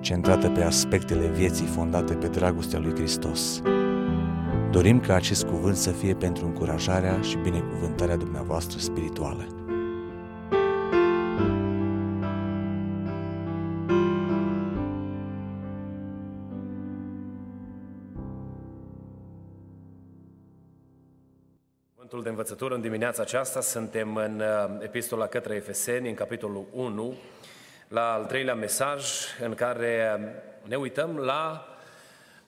centrată pe aspectele vieții fondate pe dragostea lui Hristos. Dorim ca acest cuvânt să fie pentru încurajarea și binecuvântarea dumneavoastră spirituală. Cuvântul de învățătură în dimineața aceasta suntem în uh, epistola către Efeseni, în capitolul 1, la al treilea mesaj în care ne uităm la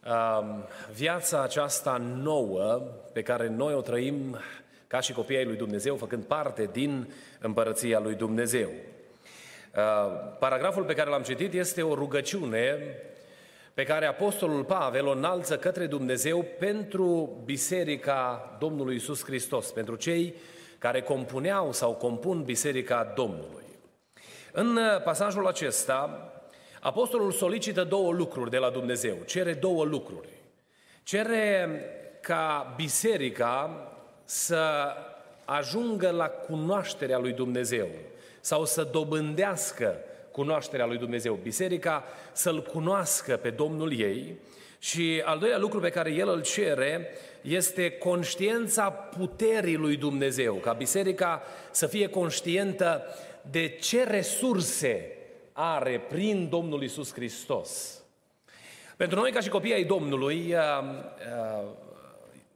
uh, viața aceasta nouă pe care noi o trăim ca și copiii lui Dumnezeu, făcând parte din împărăția lui Dumnezeu. Uh, paragraful pe care l-am citit este o rugăciune pe care Apostolul Pavel o înalță către Dumnezeu pentru Biserica Domnului Isus Hristos, pentru cei care compuneau sau compun Biserica Domnului. În pasajul acesta, Apostolul solicită două lucruri de la Dumnezeu, cere două lucruri. Cere ca biserica să ajungă la cunoașterea lui Dumnezeu sau să dobândească cunoașterea lui Dumnezeu. Biserica să-L cunoască pe Domnul ei și al doilea lucru pe care El îl cere este conștiența puterii lui Dumnezeu, ca biserica să fie conștientă de ce resurse are prin Domnul Isus Hristos. Pentru noi, ca și copii ai Domnului, uh, uh,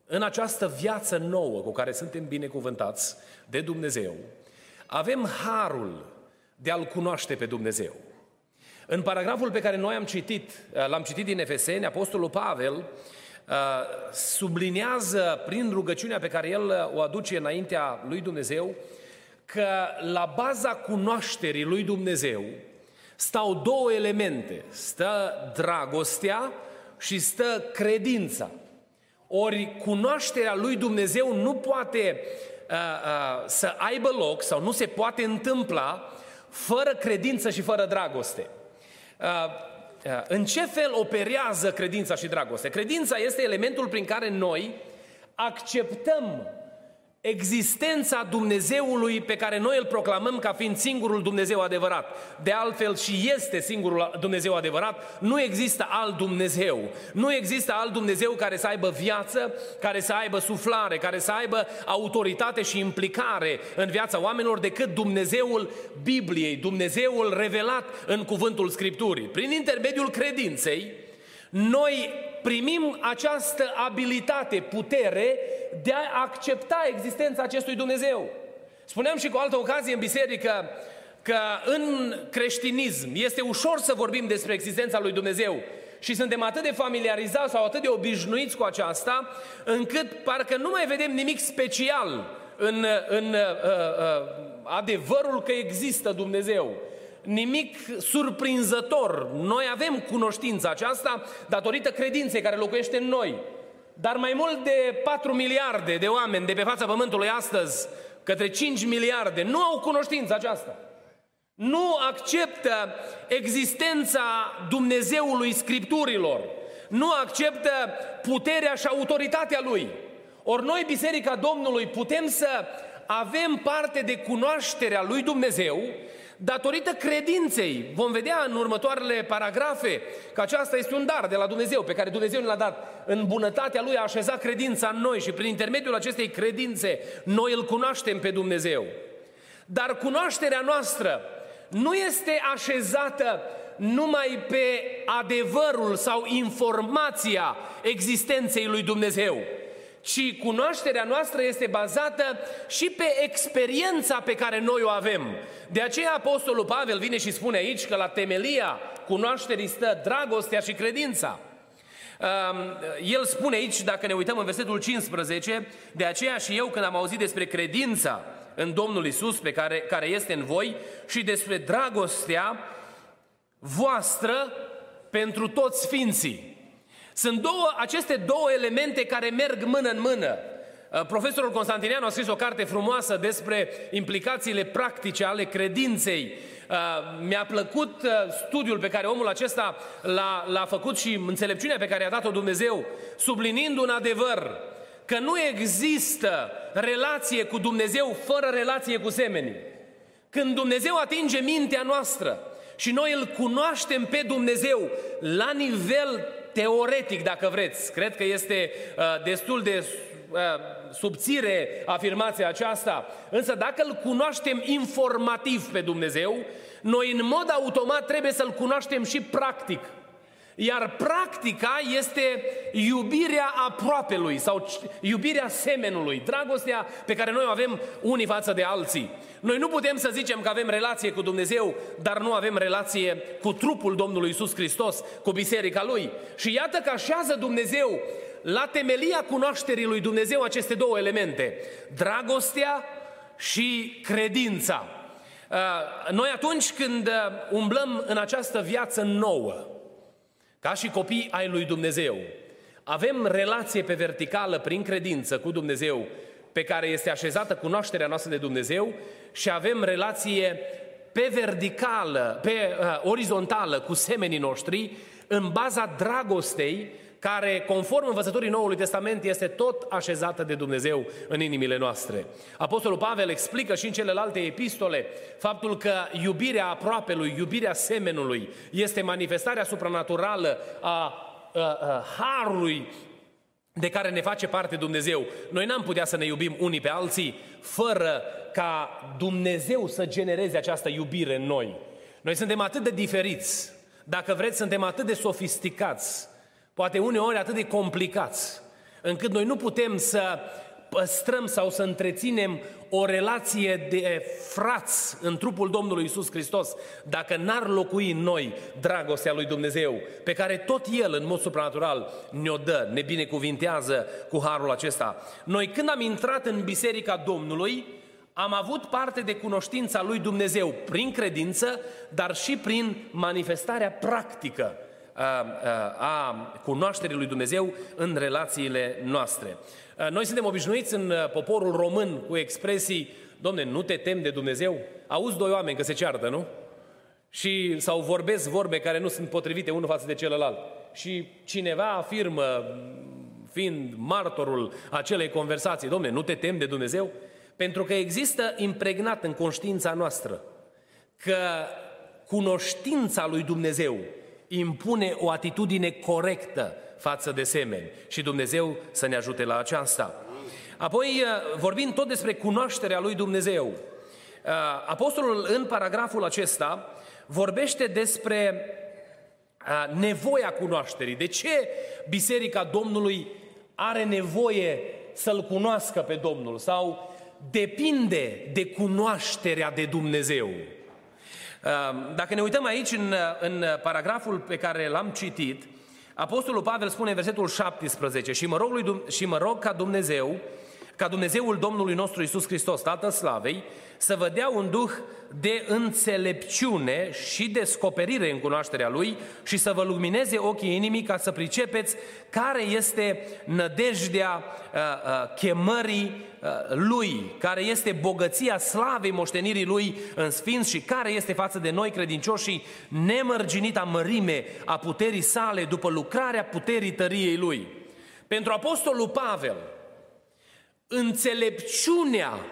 în această viață nouă cu care suntem binecuvântați de Dumnezeu, avem harul de a-L cunoaște pe Dumnezeu. În paragraful pe care noi am citit, uh, l-am citit din Efeseni, Apostolul Pavel uh, subliniază prin rugăciunea pe care el o aduce înaintea lui Dumnezeu că la baza cunoașterii lui Dumnezeu stau două elemente. Stă dragostea și stă credința. Ori cunoașterea lui Dumnezeu nu poate uh, uh, să aibă loc sau nu se poate întâmpla fără credință și fără dragoste. Uh, uh, în ce fel operează credința și dragoste? Credința este elementul prin care noi acceptăm existența Dumnezeului pe care noi îl proclamăm ca fiind singurul Dumnezeu adevărat. De altfel și este singurul Dumnezeu adevărat, nu există alt Dumnezeu. Nu există alt Dumnezeu care să aibă viață, care să aibă suflare, care să aibă autoritate și implicare în viața oamenilor decât Dumnezeul Bibliei, Dumnezeul revelat în cuvântul Scripturii. Prin intermediul credinței, noi primim această abilitate, putere de a accepta existența acestui Dumnezeu. Spuneam și cu altă ocazie în biserică că în creștinism este ușor să vorbim despre existența lui Dumnezeu și suntem atât de familiarizați sau atât de obișnuiți cu aceasta, încât parcă nu mai vedem nimic special în, în uh, uh, adevărul că există Dumnezeu nimic surprinzător. Noi avem cunoștința aceasta datorită credinței care locuiește în noi. Dar mai mult de 4 miliarde de oameni de pe fața Pământului astăzi, către 5 miliarde, nu au cunoștința aceasta. Nu acceptă existența Dumnezeului Scripturilor. Nu acceptă puterea și autoritatea Lui. Ori noi, Biserica Domnului, putem să avem parte de cunoașterea Lui Dumnezeu datorită credinței. Vom vedea în următoarele paragrafe că aceasta este un dar de la Dumnezeu, pe care Dumnezeu ne l-a dat. În bunătatea Lui a așezat credința în noi și prin intermediul acestei credințe noi îl cunoaștem pe Dumnezeu. Dar cunoașterea noastră nu este așezată numai pe adevărul sau informația existenței lui Dumnezeu ci cunoașterea noastră este bazată și pe experiența pe care noi o avem. De aceea Apostolul Pavel vine și spune aici că la temelia cunoașterii stă dragostea și credința. El spune aici, dacă ne uităm în versetul 15, de aceea și eu când am auzit despre credința în Domnul Isus pe care, care este în voi și despre dragostea voastră pentru toți sfinții. Sunt două, aceste două elemente care merg mână în mână. Uh, profesorul Constantinianu a scris o carte frumoasă despre implicațiile practice ale credinței. Uh, mi-a plăcut uh, studiul pe care omul acesta l-a, l-a făcut și înțelepciunea pe care i-a dat-o Dumnezeu, subliniind un adevăr, că nu există relație cu Dumnezeu fără relație cu semenii. Când Dumnezeu atinge mintea noastră și noi îl cunoaștem pe Dumnezeu la nivel teoretic, dacă vreți, cred că este uh, destul de uh, subțire afirmația aceasta, însă dacă îl cunoaștem informativ pe Dumnezeu, noi în mod automat trebuie să-l cunoaștem și practic. Iar practica este iubirea aproapelui sau iubirea semenului, dragostea pe care noi o avem unii față de alții. Noi nu putem să zicem că avem relație cu Dumnezeu, dar nu avem relație cu trupul Domnului Isus Hristos, cu biserica Lui. Și iată că așează Dumnezeu la temelia cunoașterii lui Dumnezeu aceste două elemente, dragostea și credința. Uh, noi atunci când uh, umblăm în această viață nouă, ca și copii ai lui Dumnezeu, avem relație pe verticală prin credință cu Dumnezeu, pe care este așezată cunoașterea noastră de Dumnezeu și avem relație pe verticală, pe uh, orizontală cu semenii noștri, în baza dragostei care, conform învățătorii Noului Testament, este tot așezată de Dumnezeu în inimile noastre. Apostolul Pavel explică și în celelalte epistole faptul că iubirea aproapelui, iubirea semenului, este manifestarea supranaturală a, a, a harului de care ne face parte Dumnezeu. Noi n-am putea să ne iubim unii pe alții fără ca Dumnezeu să genereze această iubire în noi. Noi suntem atât de diferiți, dacă vreți, suntem atât de sofisticați, poate uneori atât de complicați, încât noi nu putem să păstrăm sau să întreținem o relație de frați în trupul Domnului Isus Hristos dacă n-ar locui în noi dragostea lui Dumnezeu, pe care tot El, în mod supranatural, ne-o dă, ne binecuvintează cu harul acesta. Noi când am intrat în Biserica Domnului, am avut parte de cunoștința lui Dumnezeu prin credință, dar și prin manifestarea practică a cunoașterii lui Dumnezeu în relațiile noastre. Noi suntem obișnuiți în poporul român cu expresii, domne, nu te tem de Dumnezeu? Auzi doi oameni că se ceartă, nu? Și, sau vorbesc vorbe care nu sunt potrivite unul față de celălalt. Și cineva afirmă, fiind martorul acelei conversații, domne, nu te tem de Dumnezeu? Pentru că există impregnat în conștiința noastră că cunoștința lui Dumnezeu impune o atitudine corectă față de semeni și Dumnezeu să ne ajute la aceasta. Apoi, uh, vorbind tot despre cunoașterea lui Dumnezeu, uh, apostolul în paragraful acesta vorbește despre uh, nevoia cunoașterii. De ce Biserica Domnului are nevoie să-L cunoască pe Domnul sau depinde de cunoașterea de Dumnezeu? Ehm, dacă ne uităm aici în, în paragraful pe care l-am citit, Apostolul Pavel spune în versetul 17 și mă rog, lui, și mă rog ca Dumnezeu, ca Dumnezeul Domnului nostru Isus Hristos, Tatăl Slavei, să vă dea un duh de înțelepciune și descoperire în cunoașterea Lui și să vă lumineze ochii inimii ca să pricepeți care este nădejdea uh, uh, chemării uh, Lui, care este bogăția slavei moștenirii Lui în sfinți și care este față de noi credincioșii nemărginita mărime a puterii sale după lucrarea puterii tăriei Lui. Pentru Apostolul Pavel, înțelepciunea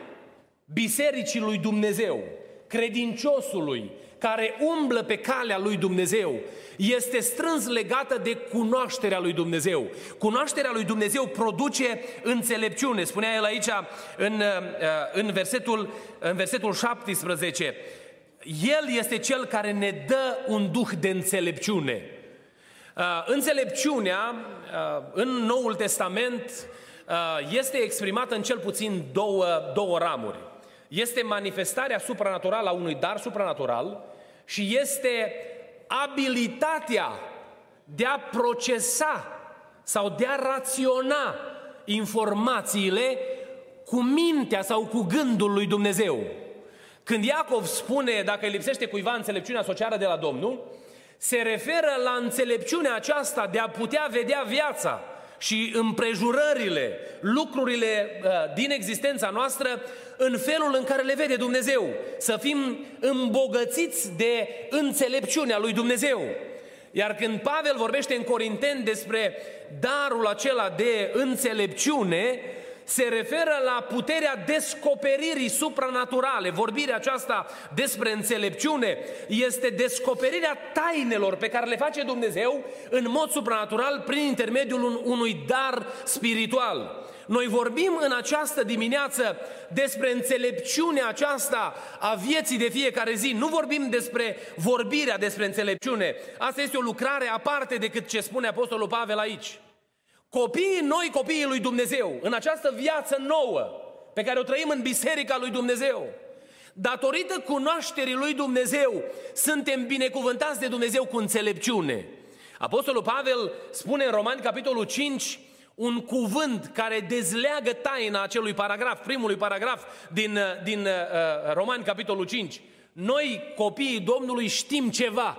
Bisericii lui Dumnezeu, credinciosului, care umblă pe calea lui Dumnezeu, este strâns legată de cunoașterea lui Dumnezeu. Cunoașterea lui Dumnezeu produce înțelepciune. Spunea el aici în, uh, în, versetul, în versetul 17. El este cel care ne dă un duh de înțelepciune. Uh, înțelepciunea uh, în Noul Testament este exprimată în cel puțin două, două ramuri este manifestarea supranaturală a unui dar supranatural și este abilitatea de a procesa sau de a raționa informațiile cu mintea sau cu gândul lui Dumnezeu. Când Iacov spune, dacă îi lipsește cuiva înțelepciunea socială de la Domnul, se referă la înțelepciunea aceasta de a putea vedea viața și împrejurările, lucrurile uh, din existența noastră în felul în care le vede Dumnezeu. Să fim îmbogățiți de înțelepciunea lui Dumnezeu. Iar când Pavel vorbește în Corinteni despre darul acela de înțelepciune, se referă la puterea descoperirii supranaturale. Vorbirea aceasta despre înțelepciune este descoperirea tainelor pe care le face Dumnezeu în mod supranatural prin intermediul unui dar spiritual. Noi vorbim în această dimineață despre înțelepciunea aceasta a vieții de fiecare zi. Nu vorbim despre vorbirea despre înțelepciune. Asta este o lucrare aparte decât ce spune Apostolul Pavel aici. Copiii noi, copiii lui Dumnezeu, în această viață nouă pe care o trăim în Biserica lui Dumnezeu, datorită cunoașterii lui Dumnezeu, suntem binecuvântați de Dumnezeu cu înțelepciune. Apostolul Pavel spune în Romani, capitolul 5, un cuvânt care dezleagă taina acelui paragraf, primului paragraf din, din uh, Romani, capitolul 5. Noi, copiii Domnului, știm ceva.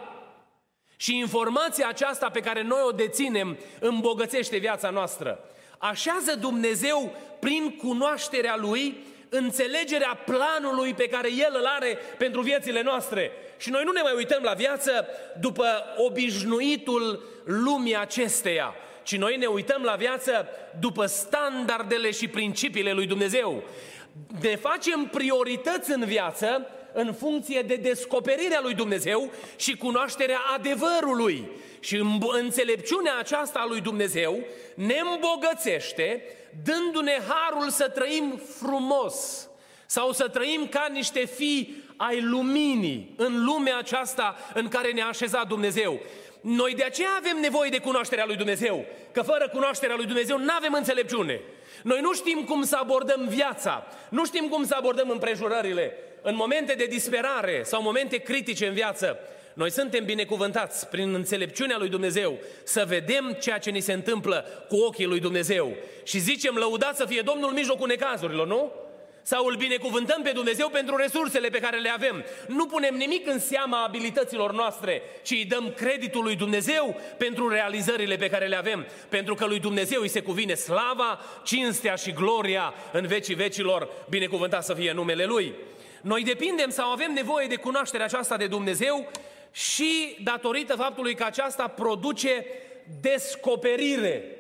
Și informația aceasta pe care noi o deținem îmbogățește viața noastră. Așează Dumnezeu prin cunoașterea Lui înțelegerea planului pe care El îl are pentru viețile noastre. Și noi nu ne mai uităm la viață după obișnuitul lumii acesteia, ci noi ne uităm la viață după standardele și principiile lui Dumnezeu. Ne facem priorități în viață în funcție de descoperirea lui Dumnezeu și cunoașterea adevărului. Și înțelepciunea aceasta a lui Dumnezeu ne îmbogățește, dându-ne harul să trăim frumos sau să trăim ca niște fii ai luminii în lumea aceasta în care ne-a așezat Dumnezeu. Noi de aceea avem nevoie de cunoașterea lui Dumnezeu, că fără cunoașterea lui Dumnezeu nu avem înțelepciune. Noi nu știm cum să abordăm viața, nu știm cum să abordăm împrejurările. În momente de disperare sau momente critice în viață, noi suntem binecuvântați prin înțelepciunea lui Dumnezeu să vedem ceea ce ni se întâmplă cu ochii lui Dumnezeu. Și zicem, lăudat să fie Domnul în mijlocul necazurilor, nu? Sau îl binecuvântăm pe Dumnezeu pentru resursele pe care le avem. Nu punem nimic în seama abilităților noastre, ci îi dăm creditul lui Dumnezeu pentru realizările pe care le avem. Pentru că lui Dumnezeu îi se cuvine slava, cinstea și gloria în vecii vecilor, binecuvântat să fie numele Lui. Noi depindem sau avem nevoie de cunoașterea aceasta de Dumnezeu și datorită faptului că aceasta produce descoperire.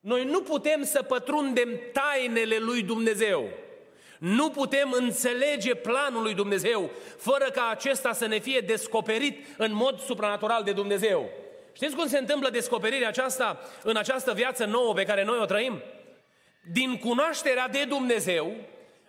Noi nu putem să pătrundem tainele lui Dumnezeu. Nu putem înțelege planul lui Dumnezeu fără ca acesta să ne fie descoperit în mod supranatural de Dumnezeu. Știți cum se întâmplă descoperirea aceasta în această viață nouă pe care noi o trăim? Din cunoașterea de Dumnezeu,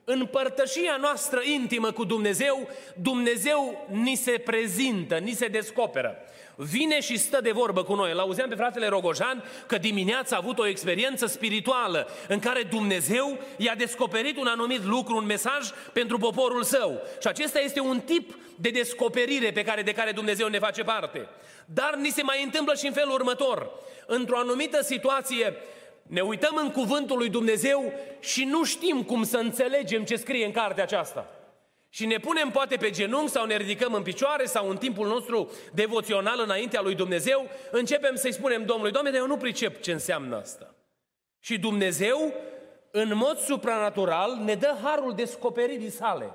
în părtășia noastră intimă cu Dumnezeu, Dumnezeu ni se prezintă, ni se descoperă. Vine și stă de vorbă cu noi. L-auzeam pe fratele Rogojan că dimineața a avut o experiență spirituală în care Dumnezeu i-a descoperit un anumit lucru, un mesaj pentru poporul său. Și acesta este un tip de descoperire pe care, de care Dumnezeu ne face parte. Dar ni se mai întâmplă și în felul următor. Într-o anumită situație, ne uităm în cuvântul lui Dumnezeu și nu știm cum să înțelegem ce scrie în cartea aceasta. Și ne punem poate pe genunchi sau ne ridicăm în picioare sau în timpul nostru devoțional înaintea lui Dumnezeu, începem să-i spunem Domnului, Doamne, dar eu nu pricep ce înseamnă asta. Și Dumnezeu, în mod supranatural, ne dă harul descoperirii sale.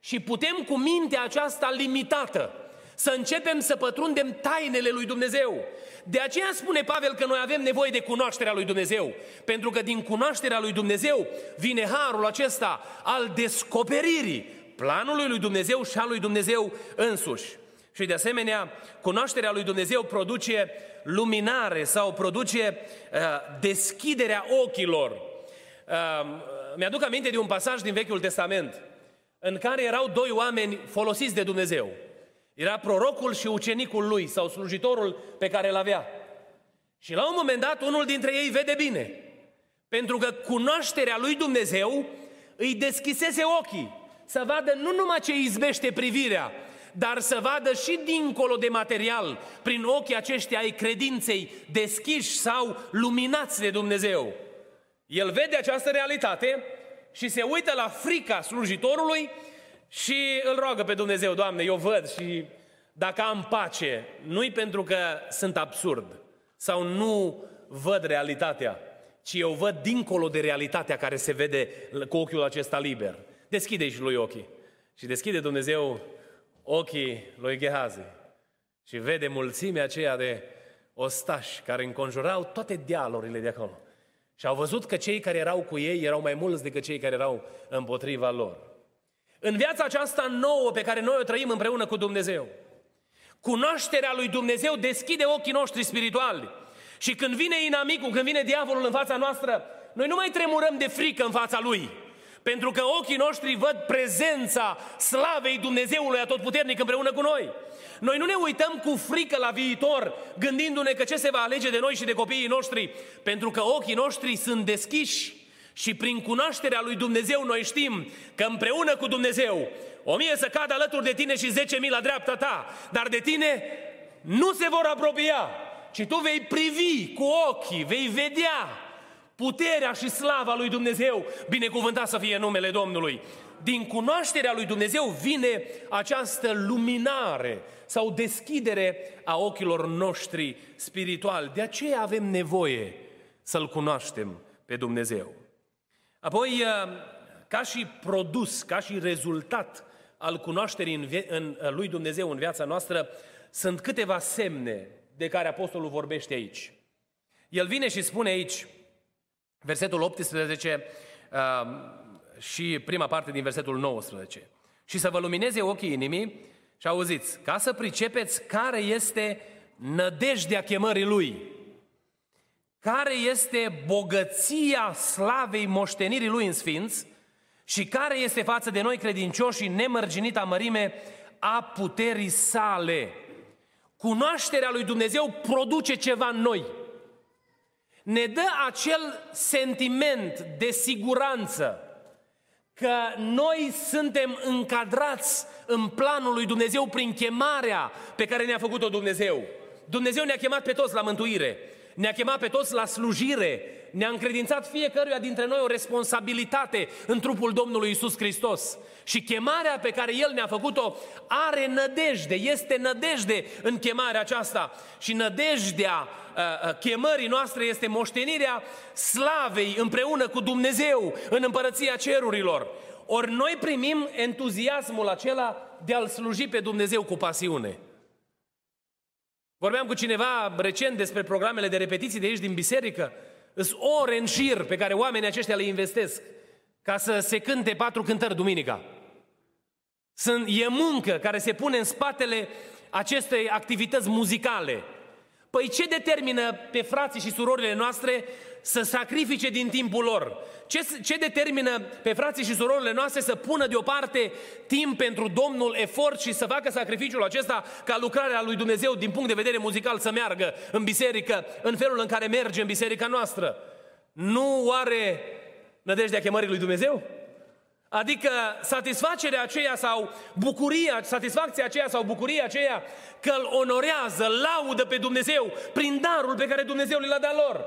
Și putem cu mintea aceasta limitată să începem să pătrundem tainele lui Dumnezeu. De aceea spune Pavel că noi avem nevoie de cunoașterea lui Dumnezeu, pentru că din cunoașterea lui Dumnezeu vine harul acesta al descoperirii planului lui Dumnezeu și al lui Dumnezeu însuși. Și de asemenea, cunoașterea lui Dumnezeu produce luminare sau produce uh, deschiderea ochilor. Uh, mi-aduc aminte de un pasaj din Vechiul Testament în care erau doi oameni folosiți de Dumnezeu. Era prorocul și ucenicul lui sau slujitorul pe care îl avea. Și la un moment dat unul dintre ei vede bine. Pentru că cunoașterea lui Dumnezeu îi deschisese ochii să vadă nu numai ce izbește privirea, dar să vadă și dincolo de material, prin ochii aceștia ai credinței deschiși sau luminați de Dumnezeu. El vede această realitate și se uită la frica slujitorului și îl roagă pe Dumnezeu, Doamne, eu văd și Dacă am pace, nu-i pentru că sunt absurd sau nu văd realitatea, ci eu văd dincolo de realitatea care se vede cu ochiul acesta liber. Deschide și lui ochii. Și deschide Dumnezeu ochii lui Gehazi și vede mulțimea aceea de ostași care înconjurau toate dealurile de acolo. Și au văzut că cei care erau cu ei erau mai mulți decât cei care erau împotriva lor. În viața aceasta nouă pe care noi o trăim împreună cu Dumnezeu, cunoașterea lui Dumnezeu deschide ochii noștri spirituali. Și când vine inamicul, când vine diavolul în fața noastră, noi nu mai tremurăm de frică în fața lui. Pentru că ochii noștri văd prezența slavei Dumnezeului Atotputernic împreună cu noi. Noi nu ne uităm cu frică la viitor, gândindu-ne că ce se va alege de noi și de copiii noștri, pentru că ochii noștri sunt deschiși și prin cunoașterea lui Dumnezeu noi știm că împreună cu Dumnezeu o mie să cadă alături de tine și zece mii la dreapta ta, dar de tine nu se vor apropia, ci tu vei privi cu ochii, vei vedea puterea și slava lui Dumnezeu, binecuvântat să fie numele Domnului. Din cunoașterea lui Dumnezeu vine această luminare sau deschidere a ochilor noștri spirituali. De aceea avem nevoie să-L cunoaștem pe Dumnezeu. Apoi, ca și produs, ca și rezultat al cunoașterii în, în, în lui Dumnezeu în viața noastră, sunt câteva semne de care Apostolul vorbește aici. El vine și spune aici, versetul 18 uh, și prima parte din versetul 19. Și să vă lumineze ochii inimii și auziți, ca să pricepeți care este nădejdea chemării Lui, care este bogăția slavei moștenirii Lui în Sfinți și care este față de noi credincioși nemărginita mărime a puterii sale. Cunoașterea lui Dumnezeu produce ceva în noi. Ne dă acel sentiment de siguranță că noi suntem încadrați în planul lui Dumnezeu prin chemarea pe care ne-a făcut-o Dumnezeu. Dumnezeu ne-a chemat pe toți la mântuire, ne-a chemat pe toți la slujire, ne-a încredințat fiecăruia dintre noi o responsabilitate în trupul Domnului Isus Hristos. Și chemarea pe care El ne-a făcut-o are nădejde, este nădejde în chemarea aceasta. Și nădejdea uh, uh, chemării noastre este moștenirea slavei împreună cu Dumnezeu în împărăția cerurilor. Ori noi primim entuziasmul acela de a-L sluji pe Dumnezeu cu pasiune. Vorbeam cu cineva recent despre programele de repetiții de aici din biserică sunt ore în șir pe care oamenii aceștia le investesc ca să se cânte patru cântări duminica. Sunt, e muncă care se pune în spatele acestei activități muzicale. Păi ce determină pe frații și surorile noastre să sacrifice din timpul lor? Ce, ce determină pe frații și surorile noastre să pună deoparte timp pentru Domnul, efort și să facă sacrificiul acesta ca lucrarea lui Dumnezeu din punct de vedere muzical să meargă în biserică, în felul în care merge în biserica noastră? Nu are nădejdea chemării lui Dumnezeu? Adică satisfacerea aceea sau bucuria, satisfacția aceea sau bucuria aceea că îl onorează, laudă pe Dumnezeu prin darul pe care Dumnezeu le-a dat lor.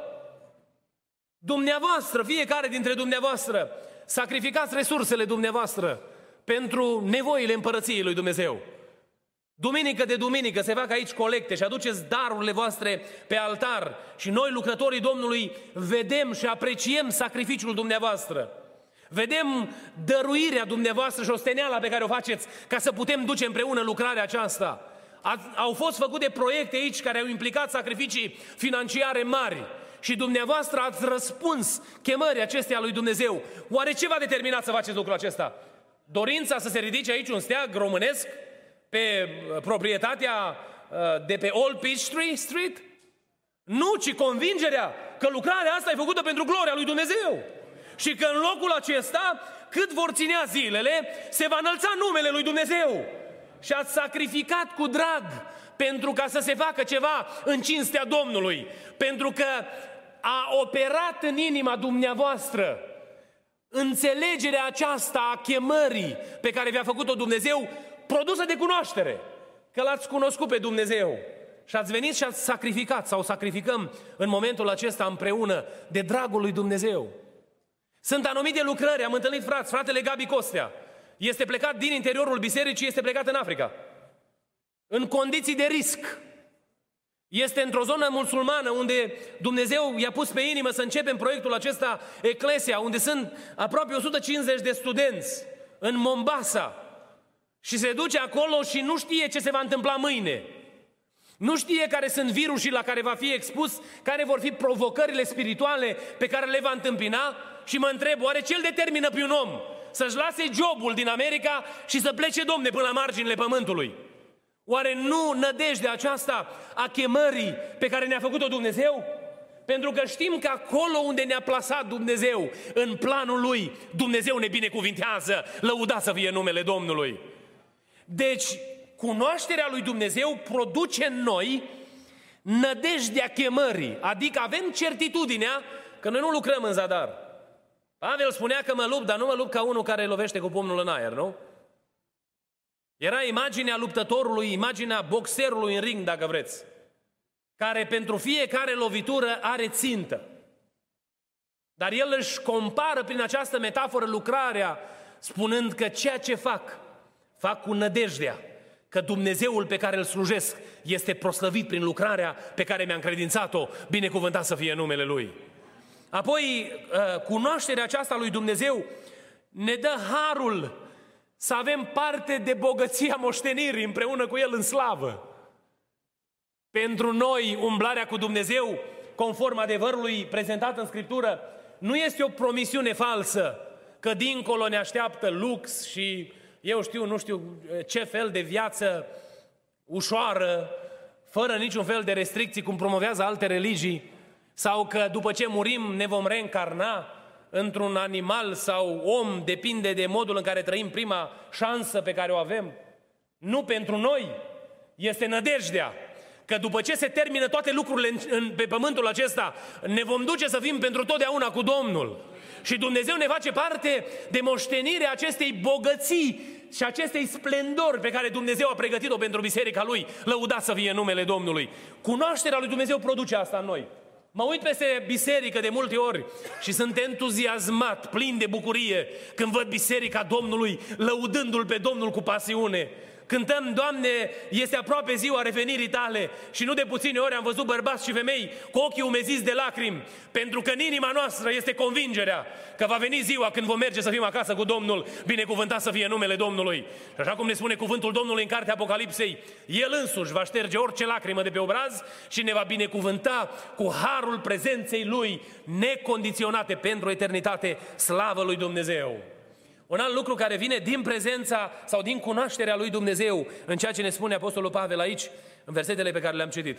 Dumneavoastră, fiecare dintre dumneavoastră, sacrificați resursele dumneavoastră pentru nevoile împărăției lui Dumnezeu. Duminică de duminică se fac aici colecte și aduceți darurile voastre pe altar și noi, lucrătorii Domnului, vedem și apreciem sacrificiul dumneavoastră. Vedem dăruirea dumneavoastră și osteneala pe care o faceți ca să putem duce împreună lucrarea aceasta. Au fost făcute proiecte aici care au implicat sacrificii financiare mari și dumneavoastră ați răspuns chemării acesteia lui Dumnezeu. Oare ce va determina să faceți lucrul acesta? Dorința să se ridice aici un steag românesc pe uh, proprietatea uh, de pe Old Peachtree Street? Nu, ci convingerea că lucrarea asta e făcută pentru gloria lui Dumnezeu. Și că în locul acesta, cât vor ținea zilele, se va înălța numele lui Dumnezeu. Și ați sacrificat cu drag pentru ca să se facă ceva în cinstea Domnului. Pentru că a operat în inima dumneavoastră înțelegerea aceasta a chemării pe care vi-a făcut-o Dumnezeu, produsă de cunoaștere. Că l-ați cunoscut pe Dumnezeu. Și ați venit și ați sacrificat sau sacrificăm în momentul acesta împreună de dragul lui Dumnezeu. Sunt anumite lucrări, am întâlnit frați, fratele Gabi Costea. Este plecat din interiorul bisericii, este plecat în Africa. în condiții de risc. Este într-o zonă musulmană unde Dumnezeu i-a pus pe inimă să începem proiectul acesta Eclesia, unde sunt aproape 150 de studenți în Mombasa și se duce acolo și nu știe ce se va întâmpla mâine. Nu știe care sunt virusii la care va fi expus, care vor fi provocările spirituale pe care le va întâmpina și mă întreb, oare ce îl determină pe un om să-și lase jobul din America și să plece, domne, până la marginile pământului? Oare nu nădejdea aceasta a chemării pe care ne-a făcut-o Dumnezeu? Pentru că știm că acolo unde ne-a plasat Dumnezeu, în planul Lui, Dumnezeu ne binecuvintează, lăuda să fie numele Domnului. Deci, cunoașterea lui Dumnezeu produce în noi nădejdea chemării, adică avem certitudinea că noi nu lucrăm în zadar. Pavel spunea că mă lupt, dar nu mă lupt ca unul care lovește cu pumnul în aer, nu? Era imaginea luptătorului, imaginea boxerului în ring, dacă vreți, care pentru fiecare lovitură are țintă. Dar el își compară prin această metaforă lucrarea, spunând că ceea ce fac, fac cu nădejdea că Dumnezeul pe care îl slujesc este proslăvit prin lucrarea pe care mi-a încredințat-o, binecuvântat să fie numele Lui. Apoi, ă, cunoașterea aceasta lui Dumnezeu ne dă harul să avem parte de bogăția moștenirii împreună cu El în slavă. Pentru noi, umblarea cu Dumnezeu, conform adevărului prezentat în Scriptură, nu este o promisiune falsă, că dincolo ne așteaptă lux și eu știu, nu știu ce fel de viață ușoară, fără niciun fel de restricții, cum promovează alte religii, sau că după ce murim ne vom reîncarna într-un animal sau om, depinde de modul în care trăim prima șansă pe care o avem. Nu pentru noi, este nădejdea că după ce se termină toate lucrurile în, în, pe pământul acesta, ne vom duce să fim pentru totdeauna cu Domnul. Și Dumnezeu ne face parte de moștenirea acestei bogății și acestei splendori pe care Dumnezeu a pregătit-o pentru biserica Lui. Lăudat să fie numele Domnului. Cunoașterea lui Dumnezeu produce asta în noi. Mă uit peste biserică de multe ori și sunt entuziasmat, plin de bucurie când văd biserica Domnului lăudându-L pe Domnul cu pasiune. Cântăm, Doamne, este aproape ziua revenirii tale și nu de puține ori am văzut bărbați și femei cu ochii umeziți de lacrimi, pentru că în inima noastră este convingerea că va veni ziua când vom merge să fim acasă cu Domnul, binecuvântat să fie numele Domnului. Și așa cum ne spune cuvântul Domnului în cartea Apocalipsei, El însuși va șterge orice lacrimă de pe obraz și ne va binecuvânta cu harul prezenței Lui necondiționate pentru eternitate, slavă lui Dumnezeu. Un alt lucru care vine din prezența sau din cunoașterea lui Dumnezeu în ceea ce ne spune Apostolul Pavel aici, în versetele pe care le-am citit,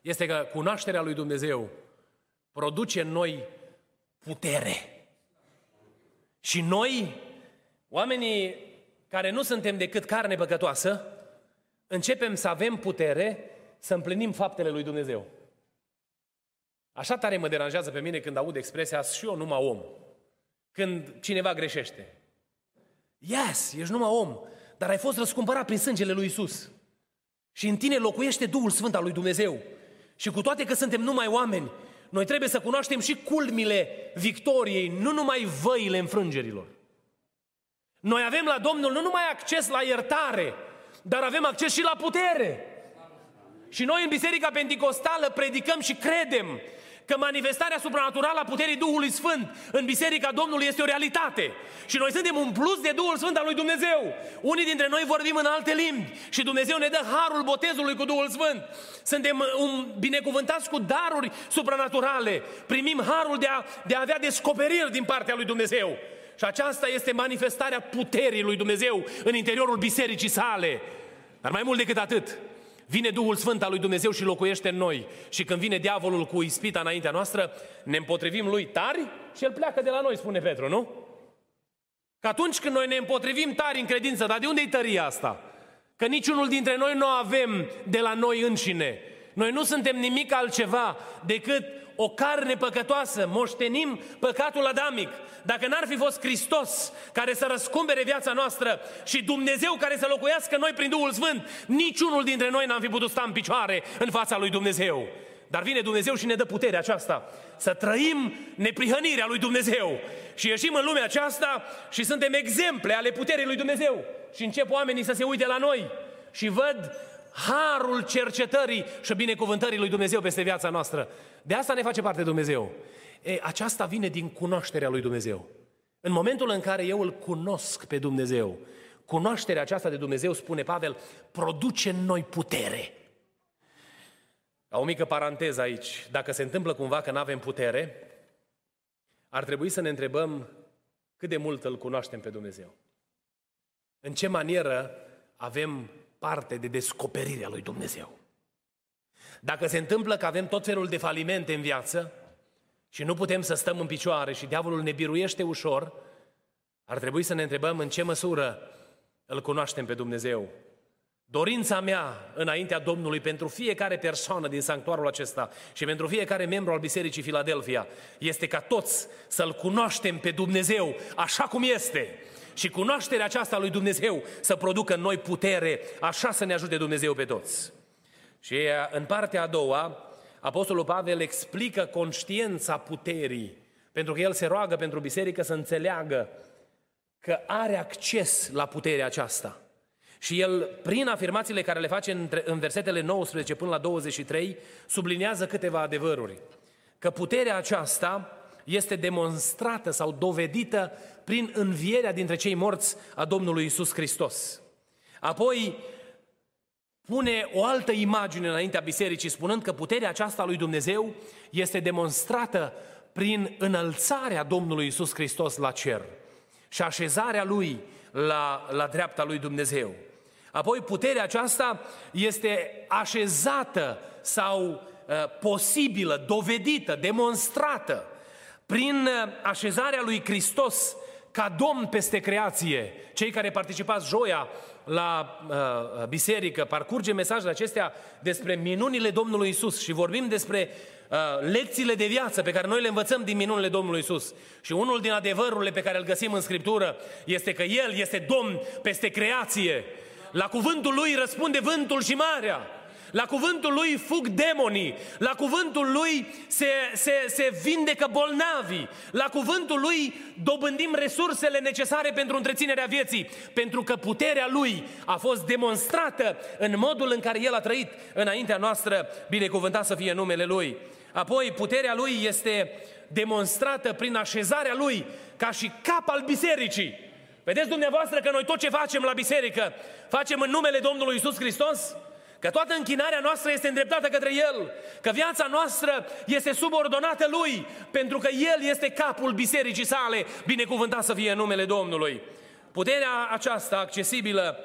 este că cunoașterea lui Dumnezeu produce în noi putere. Și noi, oamenii care nu suntem decât carne păcătoasă, începem să avem putere să împlinim faptele lui Dumnezeu. Așa tare mă deranjează pe mine când aud expresia și eu numai om când cineva greșește. Yes, ești numai om, dar ai fost răscumpărat prin sângele lui Isus. Și în tine locuiește Duhul Sfânt al lui Dumnezeu. Și cu toate că suntem numai oameni, noi trebuie să cunoaștem și culmile victoriei, nu numai văile înfrângerilor. Noi avem la Domnul nu numai acces la iertare, dar avem acces și la putere. Și noi în Biserica Pentecostală predicăm și credem că manifestarea supranaturală a puterii Duhului Sfânt în Biserica Domnului este o realitate. Și noi suntem un plus de Duhul Sfânt al lui Dumnezeu. Unii dintre noi vorbim în alte limbi și Dumnezeu ne dă harul botezului cu Duhul Sfânt. Suntem uh, un, binecuvântați cu daruri supranaturale. Primim harul de a, de a avea descoperiri din partea lui Dumnezeu. Și aceasta este manifestarea puterii lui Dumnezeu în interiorul bisericii sale. Dar mai mult decât atât, Vine Duhul Sfânt al lui Dumnezeu și locuiește în noi. Și când vine diavolul cu ispita înaintea noastră, ne împotrivim lui tari și el pleacă de la noi, spune Petru, nu? Că atunci când noi ne împotrivim tari în credință, dar de unde e tăria asta? Că niciunul dintre noi nu avem de la noi înșine. Noi nu suntem nimic altceva decât o carne păcătoasă, moștenim păcatul adamic. Dacă n-ar fi fost Hristos care să răscumpere viața noastră și Dumnezeu care să locuiască noi prin Duhul Sfânt, niciunul dintre noi n-am fi putut sta în picioare în fața lui Dumnezeu. Dar vine Dumnezeu și ne dă puterea aceasta să trăim neprihănirea lui Dumnezeu. Și ieșim în lumea aceasta și suntem exemple ale puterii lui Dumnezeu. Și încep oamenii să se uite la noi și văd harul cercetării și binecuvântării lui Dumnezeu peste viața noastră. De asta ne face parte Dumnezeu. E, aceasta vine din cunoașterea lui Dumnezeu. În momentul în care eu îl cunosc pe Dumnezeu, cunoașterea aceasta de Dumnezeu, spune Pavel, produce în noi putere. La o mică paranteză aici, dacă se întâmplă cumva că nu avem putere, ar trebui să ne întrebăm cât de mult îl cunoaștem pe Dumnezeu. În ce manieră avem parte de descoperirea lui Dumnezeu. Dacă se întâmplă că avem tot felul de falimente în viață și nu putem să stăm în picioare și diavolul ne biruiește ușor, ar trebui să ne întrebăm în ce măsură îl cunoaștem pe Dumnezeu. Dorința mea înaintea Domnului pentru fiecare persoană din sanctuarul acesta și pentru fiecare membru al Bisericii Filadelfia este ca toți să-L cunoaștem pe Dumnezeu așa cum este și cunoașterea aceasta lui Dumnezeu să producă în noi putere, așa să ne ajute Dumnezeu pe toți. Și în partea a doua, Apostolul Pavel explică conștiința puterii, pentru că el se roagă pentru biserică să înțeleagă că are acces la puterea aceasta. Și el, prin afirmațiile care le face în versetele 19 până la 23, subliniază câteva adevăruri. Că puterea aceasta este demonstrată sau dovedită prin învierea dintre cei morți a Domnului Isus Hristos. Apoi pune o altă imagine înaintea bisericii, spunând că puterea aceasta a lui Dumnezeu este demonstrată prin înălțarea Domnului Isus Hristos la cer și așezarea Lui la, la dreapta Lui Dumnezeu. Apoi puterea aceasta este așezată sau uh, posibilă, dovedită, demonstrată prin uh, așezarea lui Hristos ca Domn peste creație. Cei care participați joia la uh, biserică, parcurge mesajele acestea despre minunile Domnului Isus și vorbim despre uh, lecțiile de viață pe care noi le învățăm din minunile Domnului Isus. Și unul din adevărurile pe care îl găsim în Scriptură este că El este Domn peste creație. La cuvântul Lui răspunde vântul și marea. La cuvântul lui fug demonii, la cuvântul lui se, se, se vindecă bolnavii, la cuvântul lui dobândim resursele necesare pentru întreținerea vieții, pentru că puterea lui a fost demonstrată în modul în care el a trăit înaintea noastră, binecuvântat să fie numele lui. Apoi, puterea lui este demonstrată prin așezarea lui ca și cap al bisericii. Vedeți dumneavoastră că noi tot ce facem la biserică, facem în numele Domnului Isus Hristos? Că toată închinarea noastră este îndreptată către El, că viața noastră este subordonată Lui, pentru că El este capul bisericii sale, binecuvântat să fie numele Domnului. Puterea aceasta accesibilă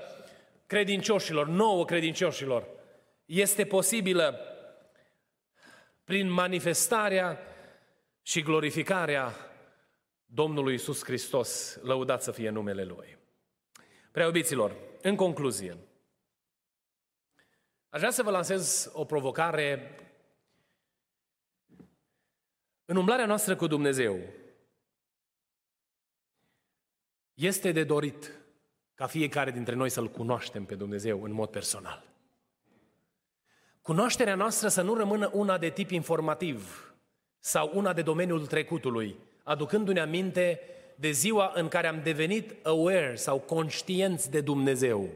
credincioșilor, nouă credincioșilor, este posibilă prin manifestarea și glorificarea Domnului Isus Hristos, lăudat să fie numele Lui. Preobiților, în concluzie, Aș vrea să vă lansez o provocare în umblarea noastră cu Dumnezeu. Este de dorit ca fiecare dintre noi să-L cunoaștem pe Dumnezeu în mod personal. Cunoașterea noastră să nu rămână una de tip informativ sau una de domeniul trecutului, aducându-ne aminte de ziua în care am devenit aware sau conștienți de Dumnezeu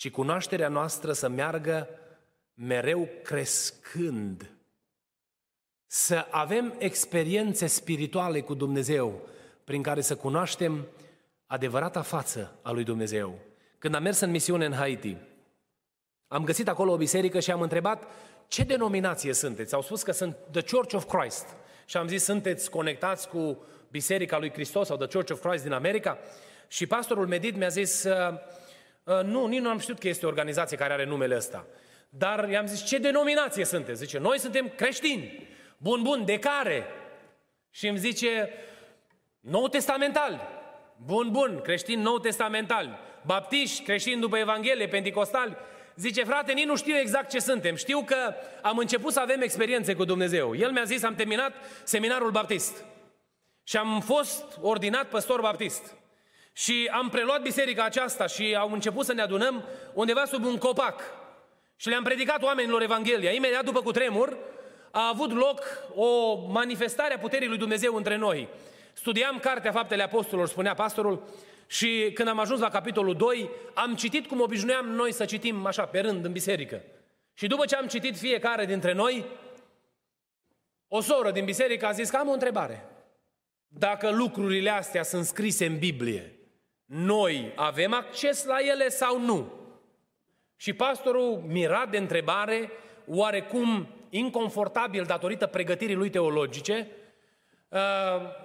ci cunoașterea noastră să meargă mereu crescând. Să avem experiențe spirituale cu Dumnezeu, prin care să cunoaștem adevărata față a lui Dumnezeu. Când am mers în misiune în Haiti, am găsit acolo o biserică și am întrebat ce denominație sunteți. Au spus că sunt The Church of Christ. Și am zis, sunteți conectați cu Biserica lui Hristos sau The Church of Christ din America? Și pastorul Medit mi-a zis, Uh, nu, nici nu am știut că este o organizație care are numele ăsta. Dar i-am zis, ce denominație sunteți? Zice, noi suntem creștini. Bun, bun, de care? Și îmi zice, nou testamental. Bun, bun, creștini nou testamental. Baptiști, creștini după Evanghelie, pentecostali. Zice, frate, nici nu știu exact ce suntem. Știu că am început să avem experiențe cu Dumnezeu. El mi-a zis, am terminat seminarul baptist. Și am fost ordinat păstor baptist. Și am preluat biserica aceasta și au început să ne adunăm undeva sub un copac. Și le-am predicat oamenilor Evanghelia. Imediat după cutremur a avut loc o manifestare a puterii lui Dumnezeu între noi. Studiam Cartea Faptele Apostolilor, spunea pastorul, Și când am ajuns la capitolul 2, am citit cum obișnuiam noi să citim așa, pe rând, în biserică. Și după ce am citit fiecare dintre noi, o soră din biserică a zis că am o întrebare. Dacă lucrurile astea sunt scrise în Biblie, noi avem acces la ele sau nu? Și pastorul, mirat de întrebare, oarecum inconfortabil datorită pregătirii lui teologice, uh,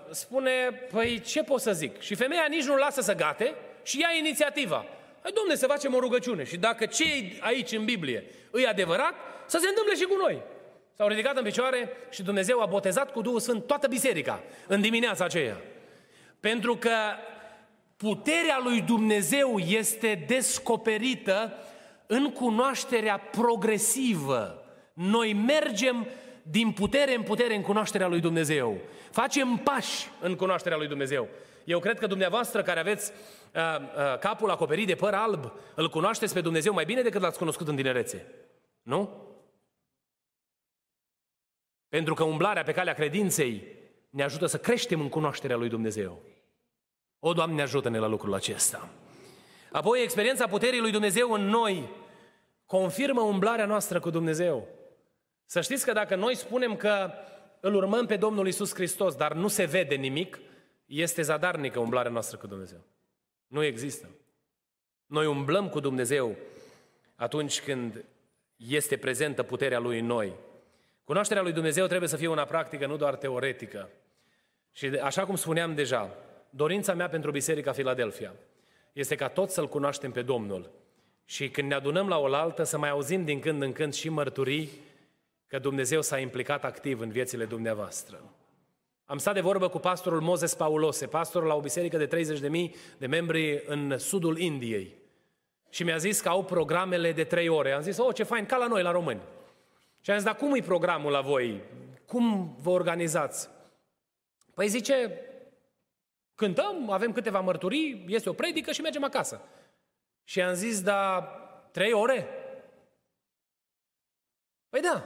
spune, păi ce pot să zic? Și femeia nici nu lasă să gate și ia inițiativa. Hai, domne, să facem o rugăciune și dacă ce e aici în Biblie îi adevărat, să se întâmple și cu noi. S-au ridicat în picioare și Dumnezeu a botezat cu Duhul Sfânt toată biserica în dimineața aceea. Pentru că puterea lui Dumnezeu este descoperită în cunoașterea progresivă. Noi mergem din putere în putere în cunoașterea lui Dumnezeu. Facem pași în cunoașterea lui Dumnezeu. Eu cred că dumneavoastră care aveți uh, uh, capul acoperit de păr alb, îl cunoașteți pe Dumnezeu mai bine decât l-ați cunoscut în tinerețe. Nu? Pentru că umblarea pe calea credinței ne ajută să creștem în cunoașterea lui Dumnezeu. O, Doamne, ajută-ne la lucrul acesta. Apoi, experiența puterii lui Dumnezeu în noi confirmă umblarea noastră cu Dumnezeu. Să știți că dacă noi spunem că îl urmăm pe Domnul Isus Hristos, dar nu se vede nimic, este zadarnică umblarea noastră cu Dumnezeu. Nu există. Noi umblăm cu Dumnezeu atunci când este prezentă puterea Lui în noi. Cunoașterea Lui Dumnezeu trebuie să fie una practică, nu doar teoretică. Și așa cum spuneam deja, dorința mea pentru Biserica Filadelfia este ca toți să-L cunoaștem pe Domnul. Și când ne adunăm la oaltă, să mai auzim din când în când și mărturii că Dumnezeu s-a implicat activ în viețile dumneavoastră. Am stat de vorbă cu pastorul Moses Paulose, pastorul la o biserică de 30.000 de membri în sudul Indiei. Și mi-a zis că au programele de trei ore. Am zis, oh, ce fain, ca la noi, la români. Și am zis, dar cum e programul la voi? Cum vă organizați? Păi zice, cântăm, avem câteva mărturii, este o predică și mergem acasă. Și am zis, da, trei ore? Păi da.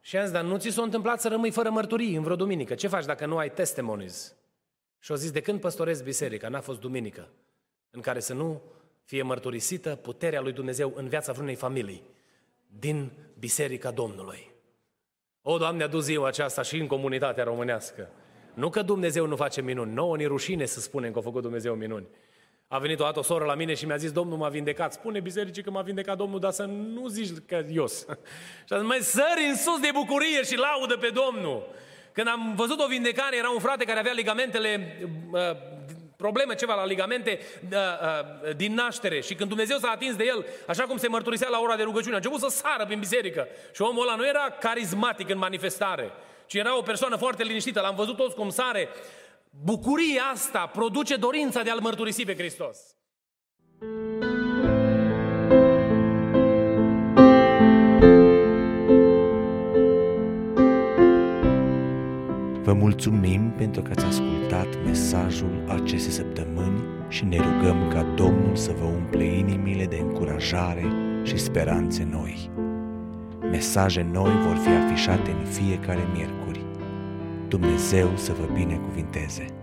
Și am zis, dar nu ți s-a întâmplat să rămâi fără mărturii în vreo duminică? Ce faci dacă nu ai testimonies? Și au zis, de când păstorezi biserica? N-a fost duminică în care să nu fie mărturisită puterea lui Dumnezeu în viața vreunei familii din Biserica Domnului. O, Doamne, adu ziua aceasta și în comunitatea românească. Nu că Dumnezeu nu face minuni, nouă ni rușine să spunem că a făcut Dumnezeu minuni. A venit o dată o soră la mine și mi-a zis, Domnul m-a vindecat. Spune bisericii că m-a vindecat Domnul, dar să nu zici că ios. și a zis, mai sări în sus de bucurie și laudă pe Domnul. Când am văzut o vindecare, era un frate care avea ligamentele uh, probleme ceva la ligamente uh, uh, din naștere și când Dumnezeu s-a atins de el, așa cum se mărturisea la ora de rugăciune, a început să sară prin biserică și omul ăla nu era carismatic în manifestare, ci era o persoană foarte liniștită, l-am văzut toți cum sare. Bucuria asta produce dorința de a-L mărturisi pe Hristos. Vă mulțumim pentru că ați ascultat mesajul acestei săptămâni și ne rugăm ca Domnul să vă umple inimile de încurajare și speranțe noi. Mesaje noi vor fi afișate în fiecare miercuri. Dumnezeu să vă binecuvinteze!